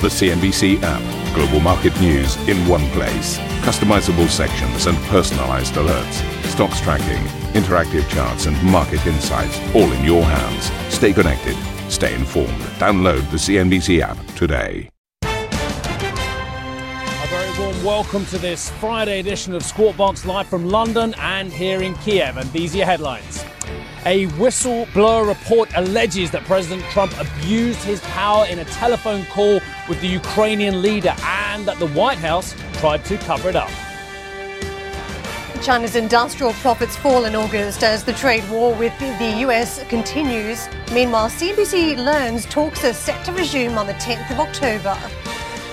The CNBC app. Global market news in one place. Customizable sections and personalized alerts. Stocks tracking, interactive charts, and market insights all in your hands. Stay connected. Stay informed. Download the CNBC app today. A very warm welcome to this Friday edition of Squawk Box live from London and here in Kiev. And these are your headlines. A whistleblower report alleges that President Trump abused his power in a telephone call with the Ukrainian leader and that the White House tried to cover it up. China's industrial profits fall in August as the trade war with the US continues. Meanwhile, CNBC learns talks are set to resume on the 10th of October.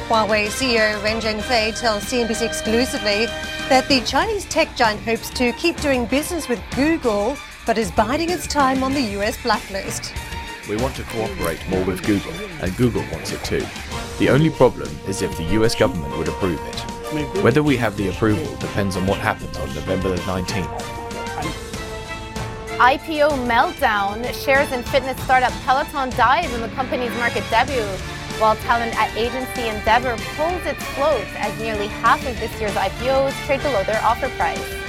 Huawei CEO Ren Zhengfei tells CNBC exclusively that the Chinese tech giant hopes to keep doing business with Google but is biding its time on the US blacklist. We want to cooperate more with Google, and Google wants it too. The only problem is if the US government would approve it. Whether we have the approval depends on what happens on November the 19th. IPO meltdown. Shares in fitness startup Peloton dive in the company's market debut, while talent agency Endeavor pulls its float as nearly half of this year's IPOs trade below their offer price.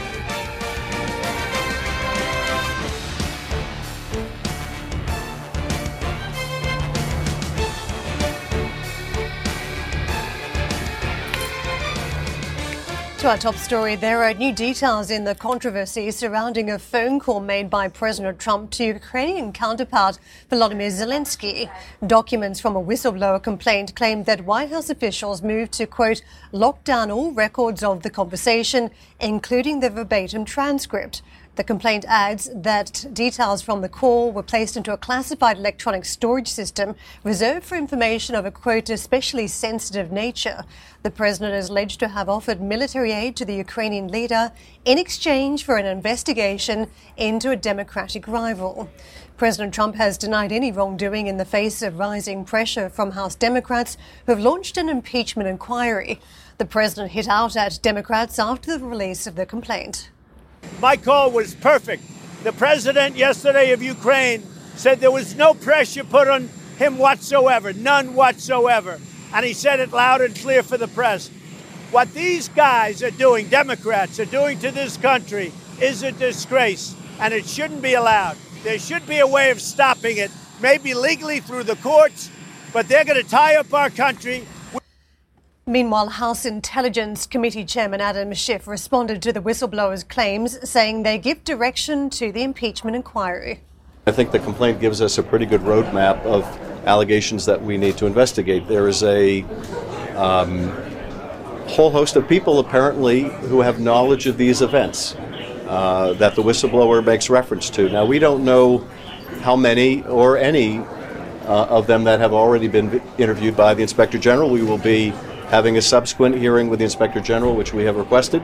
To our top story, there are new details in the controversy surrounding a phone call made by President Trump to Ukrainian counterpart Volodymyr Zelensky. Documents from a whistleblower complaint claimed that White House officials moved to, quote, lock down all records of the conversation, including the verbatim transcript. The complaint adds that details from the call were placed into a classified electronic storage system reserved for information of a quote especially sensitive nature. The president is alleged to have offered military aid to the Ukrainian leader in exchange for an investigation into a democratic rival. President Trump has denied any wrongdoing in the face of rising pressure from House Democrats who have launched an impeachment inquiry. The president hit out at Democrats after the release of the complaint. My call was perfect. The president yesterday of Ukraine said there was no pressure put on him whatsoever, none whatsoever. And he said it loud and clear for the press. What these guys are doing, Democrats are doing to this country, is a disgrace, and it shouldn't be allowed. There should be a way of stopping it, maybe legally through the courts, but they're going to tie up our country. Meanwhile, House Intelligence Committee Chairman Adam Schiff responded to the whistleblower's claims, saying they give direction to the impeachment inquiry. I think the complaint gives us a pretty good roadmap of allegations that we need to investigate. There is a um, whole host of people apparently who have knowledge of these events uh, that the whistleblower makes reference to. Now, we don't know how many or any uh, of them that have already been interviewed by the Inspector General. We will be having a subsequent hearing with the Inspector General, which we have requested,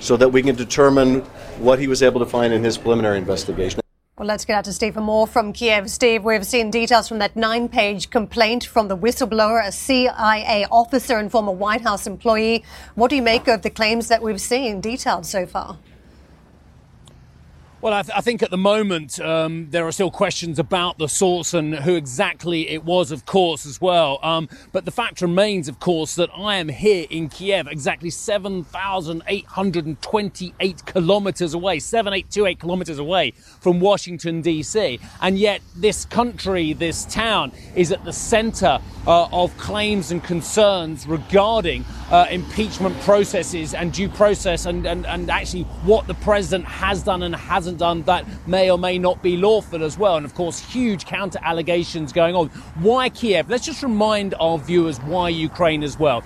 so that we can determine what he was able to find in his preliminary investigation. Well, let's get out to Steve for more from Kiev. Steve, we've seen details from that nine page complaint from the whistleblower, a CIA officer and former White House employee. What do you make of the claims that we've seen detailed so far? Well, I, th- I, think at the moment um, there are still questions about the source and who exactly it was, of course, as well. Um, but the fact remains, of course, that I am here in Kiev, exactly 7,828 kilometers away, 7,828 kilometers away from Washington, D.C. And yet, this country, this town, is at the center uh, of claims and concerns regarding uh, impeachment processes and due process and, and, and actually what the president has done and hasn't done that may or may not be lawful as well. And of course, huge counter allegations going on. Why Kiev? Let's just remind our viewers why Ukraine as well.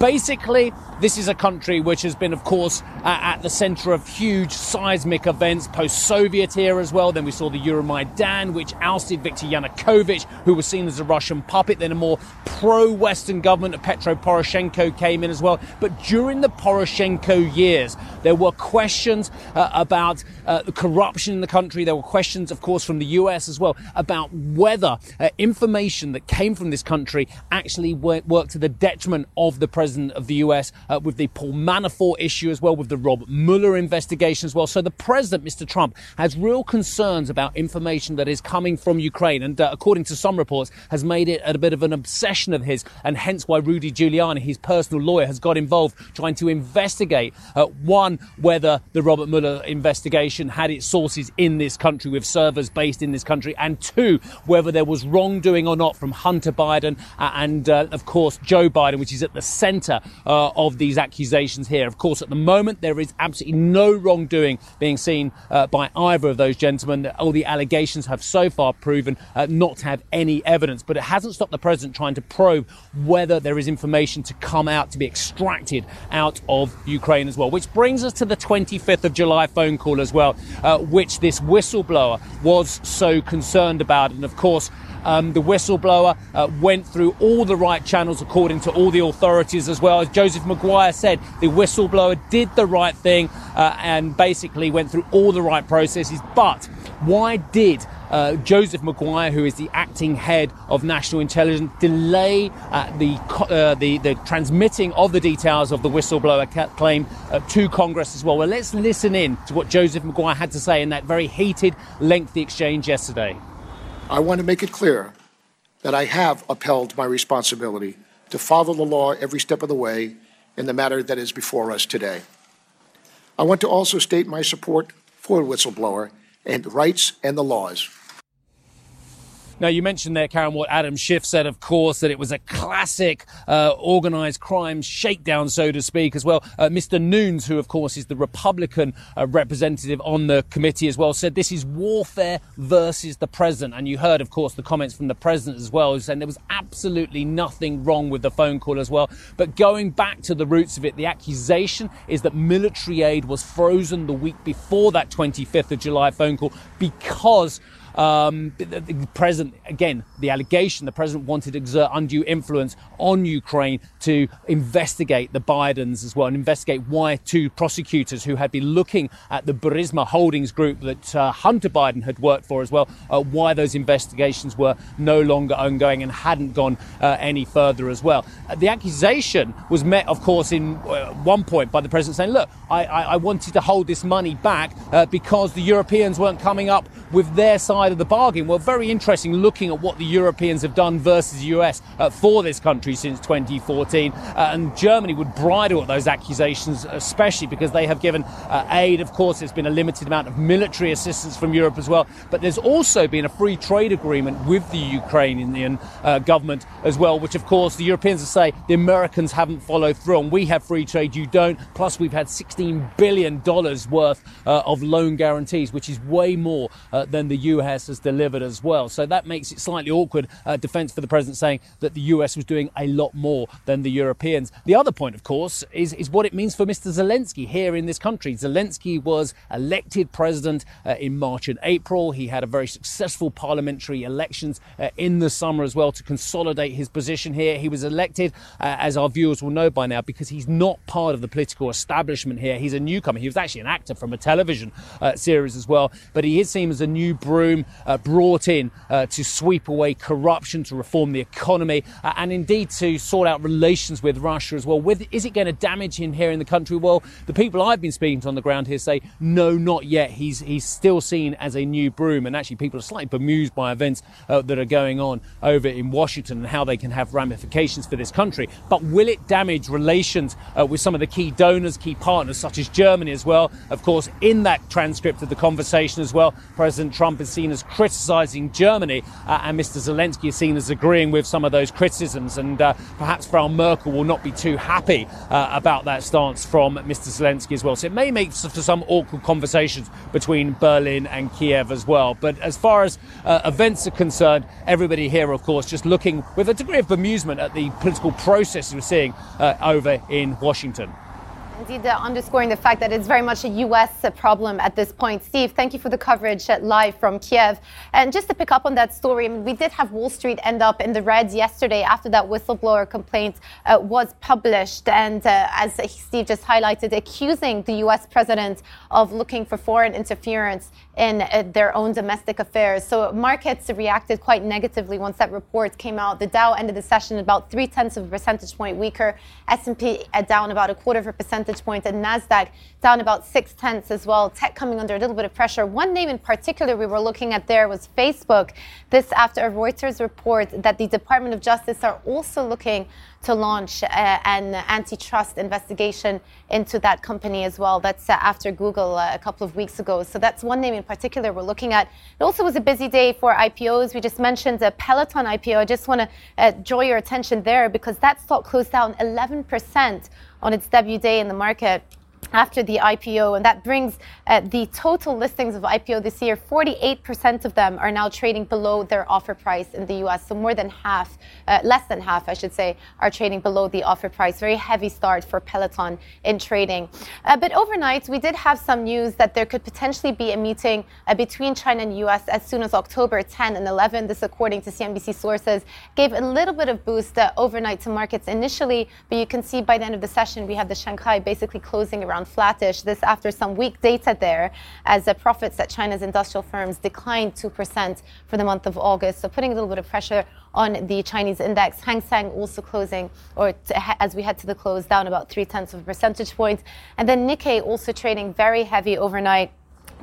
Basically, this is a country which has been, of course, at the center of huge seismic events post Soviet era as well. Then we saw the Euromaidan, which ousted Viktor Yanukovych, who was seen as a Russian puppet. Then a more pro Western government of Petro Poroshenko came in as well. But during the Poroshenko years, there were questions uh, about uh, corruption in the country. There were questions, of course, from the US as well about whether uh, information that came from this country actually worked to the detriment of the president president of the US uh, with the Paul Manafort issue as well, with the Robert Mueller investigation as well. So the president, Mr. Trump, has real concerns about information that is coming from Ukraine, and uh, according to some reports, has made it a bit of an obsession of his, and hence why Rudy Giuliani, his personal lawyer, has got involved trying to investigate uh, one whether the Robert Mueller investigation had its sources in this country with servers based in this country, and two whether there was wrongdoing or not from Hunter Biden uh, and, uh, of course, Joe Biden, which is at the centre uh, of these accusations here. Of course, at the moment there is absolutely no wrongdoing being seen uh, by either of those gentlemen. All the allegations have so far proven uh, not to have any evidence, but it hasn't stopped the president trying to probe whether there is information to come out to be extracted out of Ukraine as well. Which brings us to the 25th of July phone call as well, uh, which this whistleblower was so concerned about. And of course, um, the whistleblower uh, went through all the right channels according to all the authorities as well. As Joseph Maguire said, the whistleblower did the right thing uh, and basically went through all the right processes. But why did uh, Joseph Maguire, who is the acting head of national intelligence, delay uh, the, uh, the, the transmitting of the details of the whistleblower claim uh, to Congress as well. Well, let's listen in to what Joseph Maguire had to say in that very heated, lengthy exchange yesterday. I want to make it clear that I have upheld my responsibility to follow the law every step of the way in the matter that is before us today. I want to also state my support for the whistleblower and rights and the laws. Now, you mentioned there, Karen, what Adam Schiff said, of course, that it was a classic uh, organized crime shakedown, so to speak, as well. Uh, Mr. Nunes, who, of course, is the Republican uh, representative on the committee as well, said this is warfare versus the president. And you heard, of course, the comments from the president as well, saying there was absolutely nothing wrong with the phone call as well. But going back to the roots of it, the accusation is that military aid was frozen the week before that 25th of July phone call because um, the, the president, again, the allegation the president wanted to exert undue influence on Ukraine to investigate the Bidens as well and investigate why two prosecutors who had been looking at the Burisma Holdings group that uh, Hunter Biden had worked for as well, uh, why those investigations were no longer ongoing and hadn't gone uh, any further as well. Uh, the accusation was met, of course, in uh, one point by the president saying, look, I, I, I wanted to hold this money back uh, because the Europeans weren't coming up with their side side of the bargain. Well, very interesting looking at what the Europeans have done versus the US uh, for this country since 2014. Uh, and Germany would bridle at those accusations, especially because they have given uh, aid. Of course, there's been a limited amount of military assistance from Europe as well. But there's also been a free trade agreement with the Ukrainian uh, government as well, which, of course, the Europeans will say the Americans haven't followed through on. We have free trade, you don't. Plus, we've had $16 billion worth uh, of loan guarantees, which is way more uh, than the US US has delivered as well. So that makes it slightly awkward uh, defence for the president saying that the US was doing a lot more than the Europeans. The other point, of course, is, is what it means for Mr. Zelensky here in this country. Zelensky was elected president uh, in March and April. He had a very successful parliamentary elections uh, in the summer as well to consolidate his position here. He was elected, uh, as our viewers will know by now, because he's not part of the political establishment here. He's a newcomer. He was actually an actor from a television uh, series as well, but he is seen as a new broom uh, brought in uh, to sweep away corruption, to reform the economy, uh, and indeed to sort out relations with Russia as well. With, is it going to damage him here in the country? Well, the people I've been speaking to on the ground here say no, not yet. He's he's still seen as a new broom, and actually people are slightly bemused by events uh, that are going on over in Washington and how they can have ramifications for this country. But will it damage relations uh, with some of the key donors, key partners, such as Germany as well? Of course, in that transcript of the conversation as well, President Trump is seen as criticising Germany, uh, and Mr. Zelensky is seen as agreeing with some of those criticisms. And uh, perhaps Frau Merkel will not be too happy uh, about that stance from Mr. Zelensky as well. So it may make for some awkward conversations between Berlin and Kiev as well. But as far as uh, events are concerned, everybody here, of course, just looking with a degree of bemusement at the political process we're seeing uh, over in Washington. Indeed, uh, underscoring the fact that it's very much a U.S. problem at this point. Steve, thank you for the coverage uh, live from Kiev. And just to pick up on that story, I mean, we did have Wall Street end up in the red yesterday after that whistleblower complaint uh, was published. And uh, as Steve just highlighted, accusing the U.S. president of looking for foreign interference in uh, their own domestic affairs. So markets reacted quite negatively once that report came out. The Dow ended the session about three tenths of a percentage point weaker. S&P down about a quarter of a percentage point, and Nasdaq down about six tenths as well. Tech coming under a little bit of pressure. One name in particular we were looking at there was Facebook. This after a Reuters report that the Department of Justice are also looking to launch uh, an antitrust investigation into that company as well. That's uh, after Google uh, a couple of weeks ago. So that's one name in particular we're looking at. It also was a busy day for IPOs. We just mentioned the Peloton IPO. I just want to uh, draw your attention there because that stock closed down 11% on its debut day in the market after the IPO, and that brings uh, the total listings of IPO this year. 48% of them are now trading below their offer price in the US. So more than half, uh, less than half, I should say, are trading below the offer price. Very heavy start for Peloton in trading. Uh, but overnight, we did have some news that there could potentially be a meeting uh, between China and US as soon as October 10 and 11. This, according to CNBC sources, gave a little bit of boost uh, overnight to markets initially. But you can see by the end of the session, we have the Shanghai basically closing around around flattish. This after some weak data there, as the profits at China's industrial firms declined 2% for the month of August. So putting a little bit of pressure on the Chinese index. Hang Seng also closing, or to, as we head to the close, down about three tenths of a percentage point. And then Nikkei also trading very heavy overnight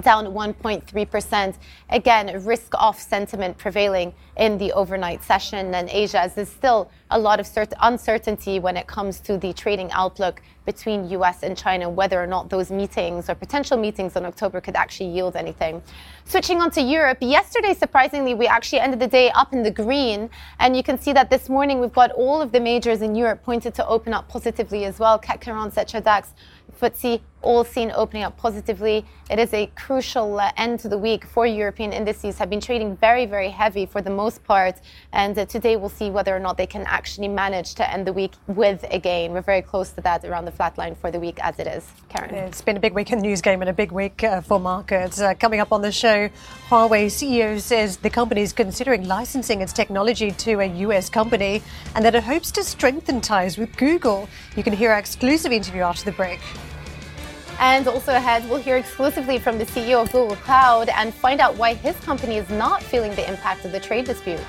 down 1.3%. Again, risk off sentiment prevailing in the overnight session. And Asia, as there's still a lot of cert- uncertainty when it comes to the trading outlook between US and China, whether or not those meetings or potential meetings in October could actually yield anything. Switching on to Europe, yesterday, surprisingly, we actually ended the day up in the green. And you can see that this morning we've got all of the majors in Europe pointed to open up positively as well. CAC 40, Xetra DAX, FTSE all seen opening up positively. It is a crucial uh, end to the week for European indices. Have been trading very, very heavy for the most part, and uh, today we'll see whether or not they can actually manage to end the week with a gain. We're very close to that around the flat line for the week as it is. Karen, it's been a big week in the news game and a big week uh, for markets. Uh, coming up on the show, Huawei CEO says the company is considering licensing its technology to a US company, and that it hopes to strengthen ties with Google. You can hear our exclusive interview after the break. And also ahead, we'll hear exclusively from the CEO of Google Cloud and find out why his company is not feeling the impact of the trade dispute.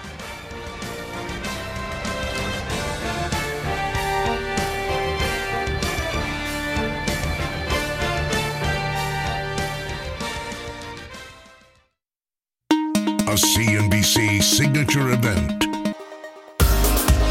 A CNBC signature event.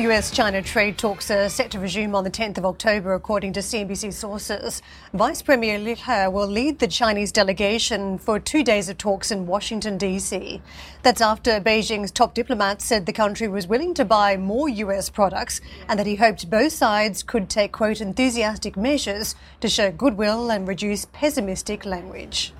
US China trade talks are set to resume on the 10th of October, according to CNBC sources. Vice Premier Liu He will lead the Chinese delegation for two days of talks in Washington, D.C. That's after Beijing's top diplomat said the country was willing to buy more US products and that he hoped both sides could take, quote, enthusiastic measures to show goodwill and reduce pessimistic language.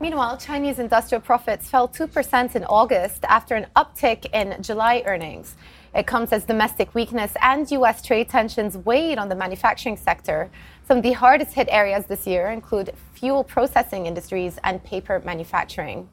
Meanwhile, Chinese industrial profits fell 2% in August after an uptick in July earnings. It comes as domestic weakness and U.S. trade tensions weighed on the manufacturing sector. Some of the hardest hit areas this year include fuel processing industries and paper manufacturing.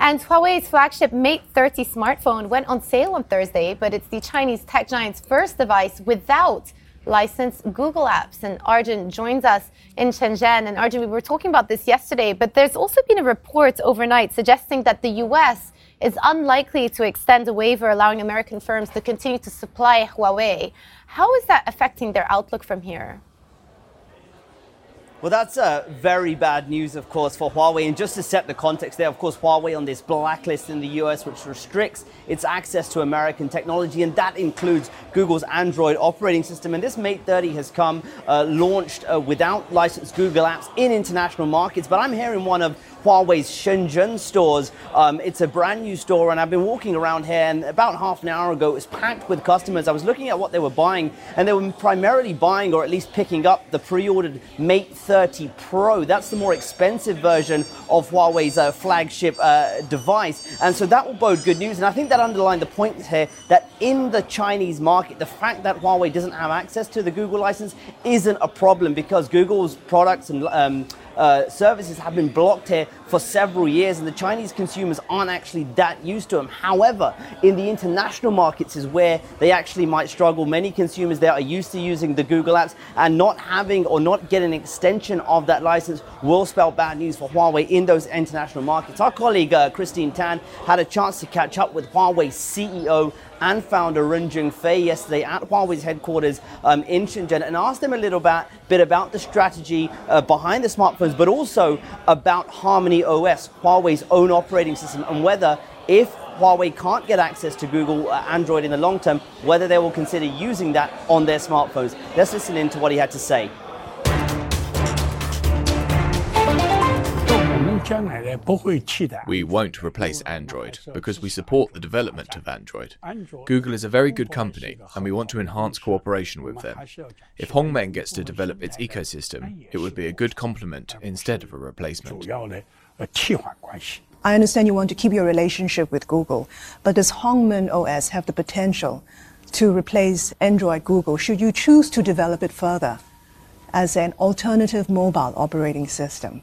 And Huawei's flagship Mate 30 smartphone went on sale on Thursday, but it's the Chinese tech giant's first device without licensed Google apps. And Arjun joins us in Shenzhen. And Arjun, we were talking about this yesterday, but there's also been a report overnight suggesting that the US is unlikely to extend a waiver allowing American firms to continue to supply Huawei. How is that affecting their outlook from here? Well, that's uh, very bad news, of course, for Huawei. And just to set the context there, of course, Huawei on this blacklist in the US, which restricts its access to American technology, and that includes Google's Android operating system. And this Mate 30 has come uh, launched uh, without licensed Google apps in international markets. But I'm hearing one of Huawei's Shenzhen stores. Um, it's a brand new store, and I've been walking around here, and about half an hour ago, it was packed with customers. I was looking at what they were buying, and they were primarily buying or at least picking up the pre ordered Mate 30 Pro. That's the more expensive version of Huawei's uh, flagship uh, device. And so that will bode good news. And I think that underlined the point here that in the Chinese market, the fact that Huawei doesn't have access to the Google license isn't a problem because Google's products and um, uh, services have been blocked here for several years, and the Chinese consumers aren't actually that used to them. However, in the international markets is where they actually might struggle. Many consumers there are used to using the Google apps, and not having or not getting an extension of that license will spell bad news for Huawei in those international markets. Our colleague uh, Christine Tan had a chance to catch up with Huawei's CEO and founder Ren Zhengfei yesterday at Huawei's headquarters um, in Shenzhen and asked them a little bit, bit about the strategy uh, behind the smartphones, but also about Harmony OS, Huawei's own operating system, and whether if Huawei can't get access to Google uh, Android in the long term, whether they will consider using that on their smartphones. Let's listen in to what he had to say. We won't replace Android because we support the development of Android. Google is a very good company and we want to enhance cooperation with them. If Hongmeng gets to develop its ecosystem, it would be a good complement instead of a replacement. I understand you want to keep your relationship with Google, but does Hongmeng OS have the potential to replace Android Google should you choose to develop it further as an alternative mobile operating system?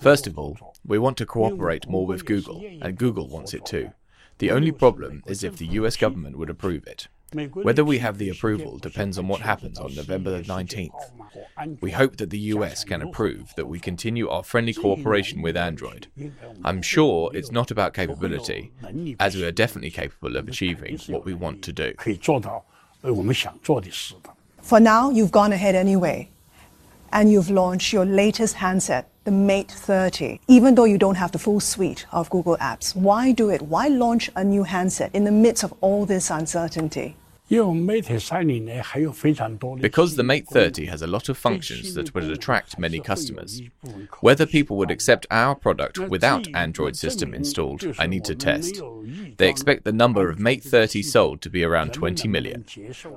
First of all, we want to cooperate more with Google, and Google wants it too. The only problem is if the US government would approve it. Whether we have the approval depends on what happens on November the 19th. We hope that the US can approve that we continue our friendly cooperation with Android. I'm sure it's not about capability, as we are definitely capable of achieving what we want to do. For now, you've gone ahead anyway and you've launched your latest handset, the Mate 30, even though you don't have the full suite of Google apps. Why do it? Why launch a new handset in the midst of all this uncertainty? Eh? Because the Mate 30 has a lot of functions that would attract many customers. Whether people would accept our product without Android system installed, I need to test. They expect the number of Mate 30 sold to be around 20 million.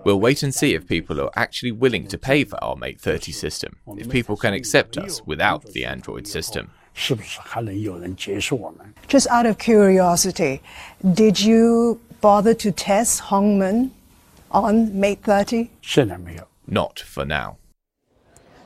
We'll wait and see if people are actually willing to pay for our Mate 30 system, if people can accept us without the Android system. Just out of curiosity, did you bother to test Hongmeng on Mate 30? Not for now.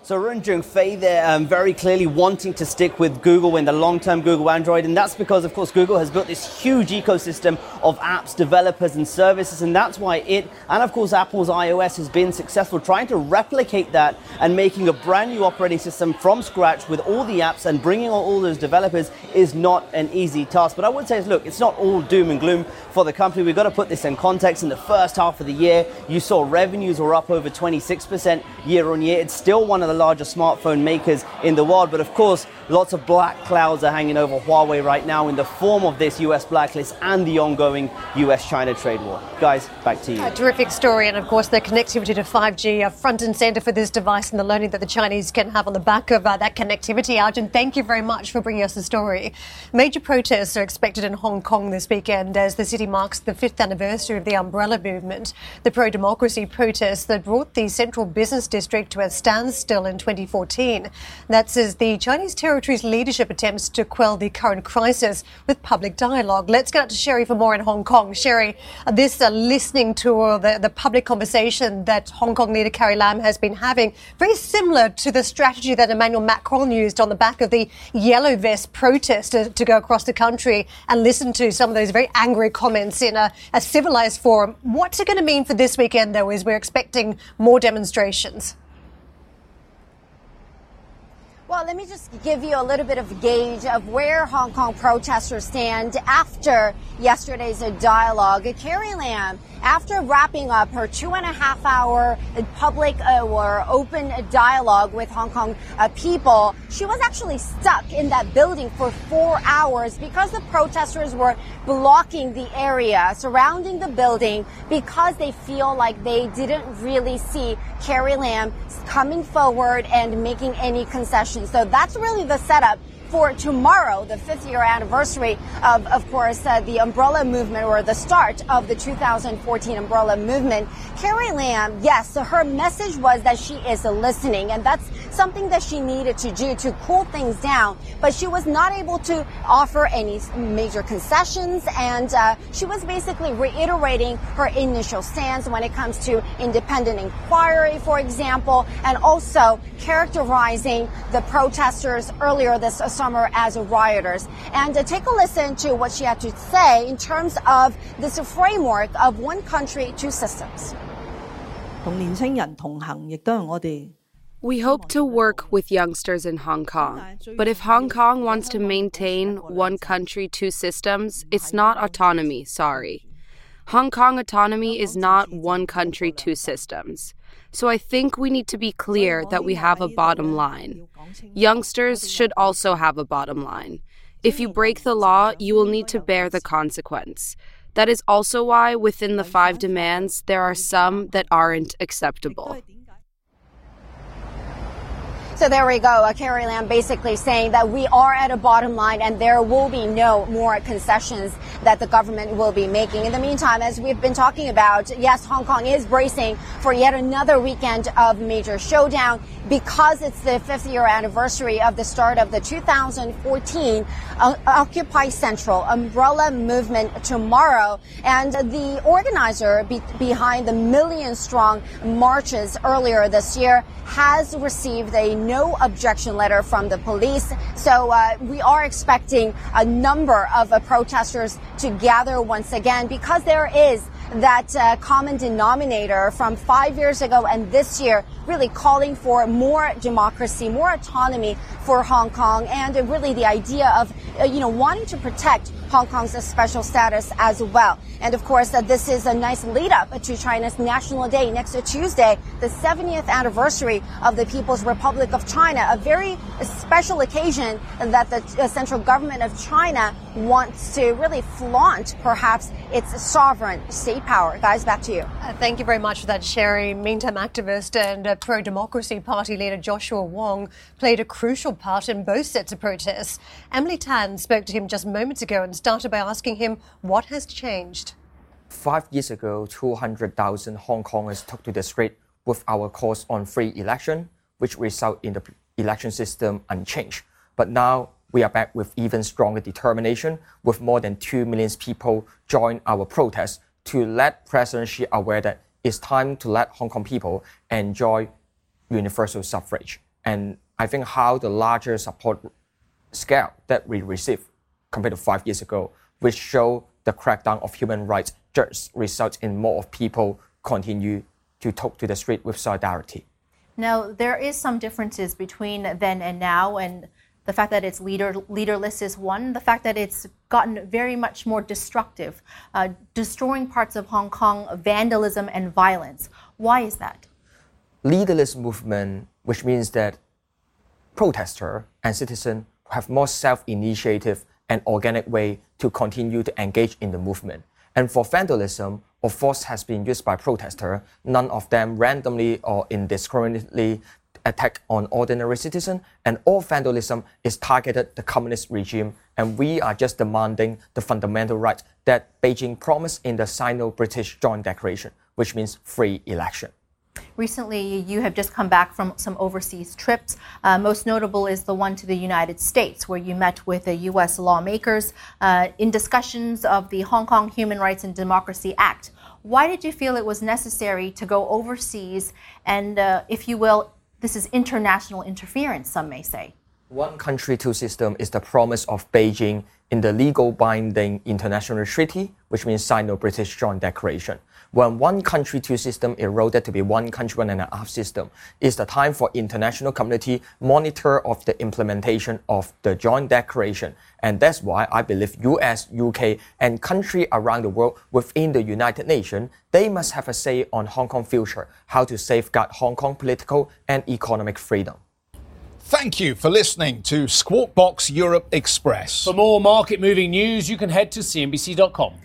So Ren Zhengfei there um, very clearly wanting to stick with Google in the long-term Google Android, and that's because, of course, Google has built this huge ecosystem of apps, developers, and services, and that's why it, and of course Apple's iOS has been successful trying to replicate that and making a brand new operating system from scratch with all the apps and bringing on all those developers is not an easy task. But I would say, look, it's not all doom and gloom for the company. We've got to put this in context. In the first half of the year, you saw revenues were up over 26% year on year. It's still one of the largest smartphone makers in the world. But of course, lots of black clouds are hanging over Huawei right now in the form of this US blacklist and the ongoing US China trade war. Guys, back to you. A terrific story. And of course, the connectivity to 5G are front and center for this device and the learning that the Chinese can have on the back of uh, that connectivity. Arjun, thank you very much for bringing us the story. Major protests are expected in Hong Kong this weekend as the city marks the fifth anniversary of the umbrella movement. The pro democracy protests that brought the central business district to a standstill in 2014. That's as the Chinese territory's leadership attempts to quell the current crisis with public dialogue. Let's get out to Sherry for more in Hong Kong. Sherry, this uh, listening tour, the, the public conversation that Hong Kong leader Carrie Lam has been having, very similar to the strategy that Emmanuel Macron used on the back of the yellow vest protest to, to go across the country and listen to some of those very angry comments in a, a civilized forum. What's it going to mean for this weekend, though, is we're expecting more demonstrations? Well, let me just give you a little bit of gauge of where Hong Kong protesters stand after yesterday's dialogue. Carrie Lam, after wrapping up her two and a half hour public uh, or open dialogue with Hong Kong uh, people, she was actually stuck in that building for four hours because the protesters were blocking the area surrounding the building because they feel like they didn't really see Carrie Lam coming forward and making any concessions. So that's really the setup for tomorrow, the fifth year anniversary of, of course, uh, the umbrella movement or the start of the 2014 umbrella movement. Carrie Lam, yes, her message was that she is listening, and that's something that she needed to do to cool things down. But she was not able to offer any major concessions, and uh, she was basically reiterating her initial stance when it comes to independent inquiry, for example, and also characterizing the protesters earlier this summer summer as rioters. And uh, take a listen to what she had to say in terms of this framework of one country, two systems. We hope to work with youngsters in Hong Kong. But if Hong Kong wants to maintain one country, two systems, it's not autonomy, sorry. Hong Kong autonomy is not one country, two systems. So I think we need to be clear that we have a bottom line. Youngsters should also have a bottom line. If you break the law, you will need to bear the consequence. That is also why within the five demands, there are some that aren't acceptable. So there we go. Carrie Lam basically saying that we are at a bottom line and there will be no more concessions that the government will be making. In the meantime, as we've been talking about, yes, Hong Kong is bracing for yet another weekend of major showdown because it's the fifth year anniversary of the start of the 2014 uh, Occupy Central umbrella movement tomorrow. And the organizer be- behind the million strong marches earlier this year has received a no objection letter from the police. So uh, we are expecting a number of uh, protesters to gather once again because there is that uh, common denominator from five years ago and this year, really calling for more democracy, more autonomy for Hong Kong, and really the idea of, uh, you know, wanting to protect Hong Kong's special status as well. And of course, uh, this is a nice lead up to China's National Day next Tuesday, the 70th anniversary of the People's Republic of China, a very special occasion that the uh, central government of China wants to really flaunt perhaps its sovereign state power. Guys, back to you. Uh, thank you very much for that, Sherry. Meantime, activist and uh, pro democracy party leader Joshua Wong played a crucial part in both sets of protests. Emily Tan spoke to him just moments ago and started by asking him what has changed. Five years ago, 200,000 Hong Kongers took to the street with our calls on free election, which result in the election system unchanged. But now we are back with even stronger determination, with more than 2 million people join our protest to let President Xi aware that it's time to let Hong Kong people enjoy universal suffrage. And I think how the larger support scale that we receive compared to five years ago, which show the crackdown of human rights just results in more of people continue to talk to the street with solidarity. Now, there is some differences between then and now, and the fact that it's leader leaderless is one. The fact that it's gotten very much more destructive, uh, destroying parts of Hong Kong, vandalism and violence. Why is that? Leaderless movement, which means that protester and citizen have more self-initiative and organic way to continue to engage in the movement. And for vandalism, or force has been used by protesters, none of them randomly or indiscriminately attack on ordinary citizens, and all vandalism is targeted the communist regime, and we are just demanding the fundamental right that Beijing promised in the Sino-British Joint Declaration, which means free election. Recently, you have just come back from some overseas trips. Uh, most notable is the one to the United States, where you met with the U.S. lawmakers uh, in discussions of the Hong Kong Human Rights and Democracy Act. Why did you feel it was necessary to go overseas and, uh, if you will, this is international interference, some may say? One country, two system is the promise of Beijing in the legal binding international treaty, which means Sino-British Joint Declaration. When one country, two system eroded to be one country, one and a half system, it's the time for international community monitor of the implementation of the Joint Declaration. And that's why I believe US, UK, and country around the world within the United Nations, they must have a say on Hong Kong future, how to safeguard Hong Kong political and economic freedom. Thank you for listening to Squawk Box Europe Express. For more market moving news, you can head to CNBC.com.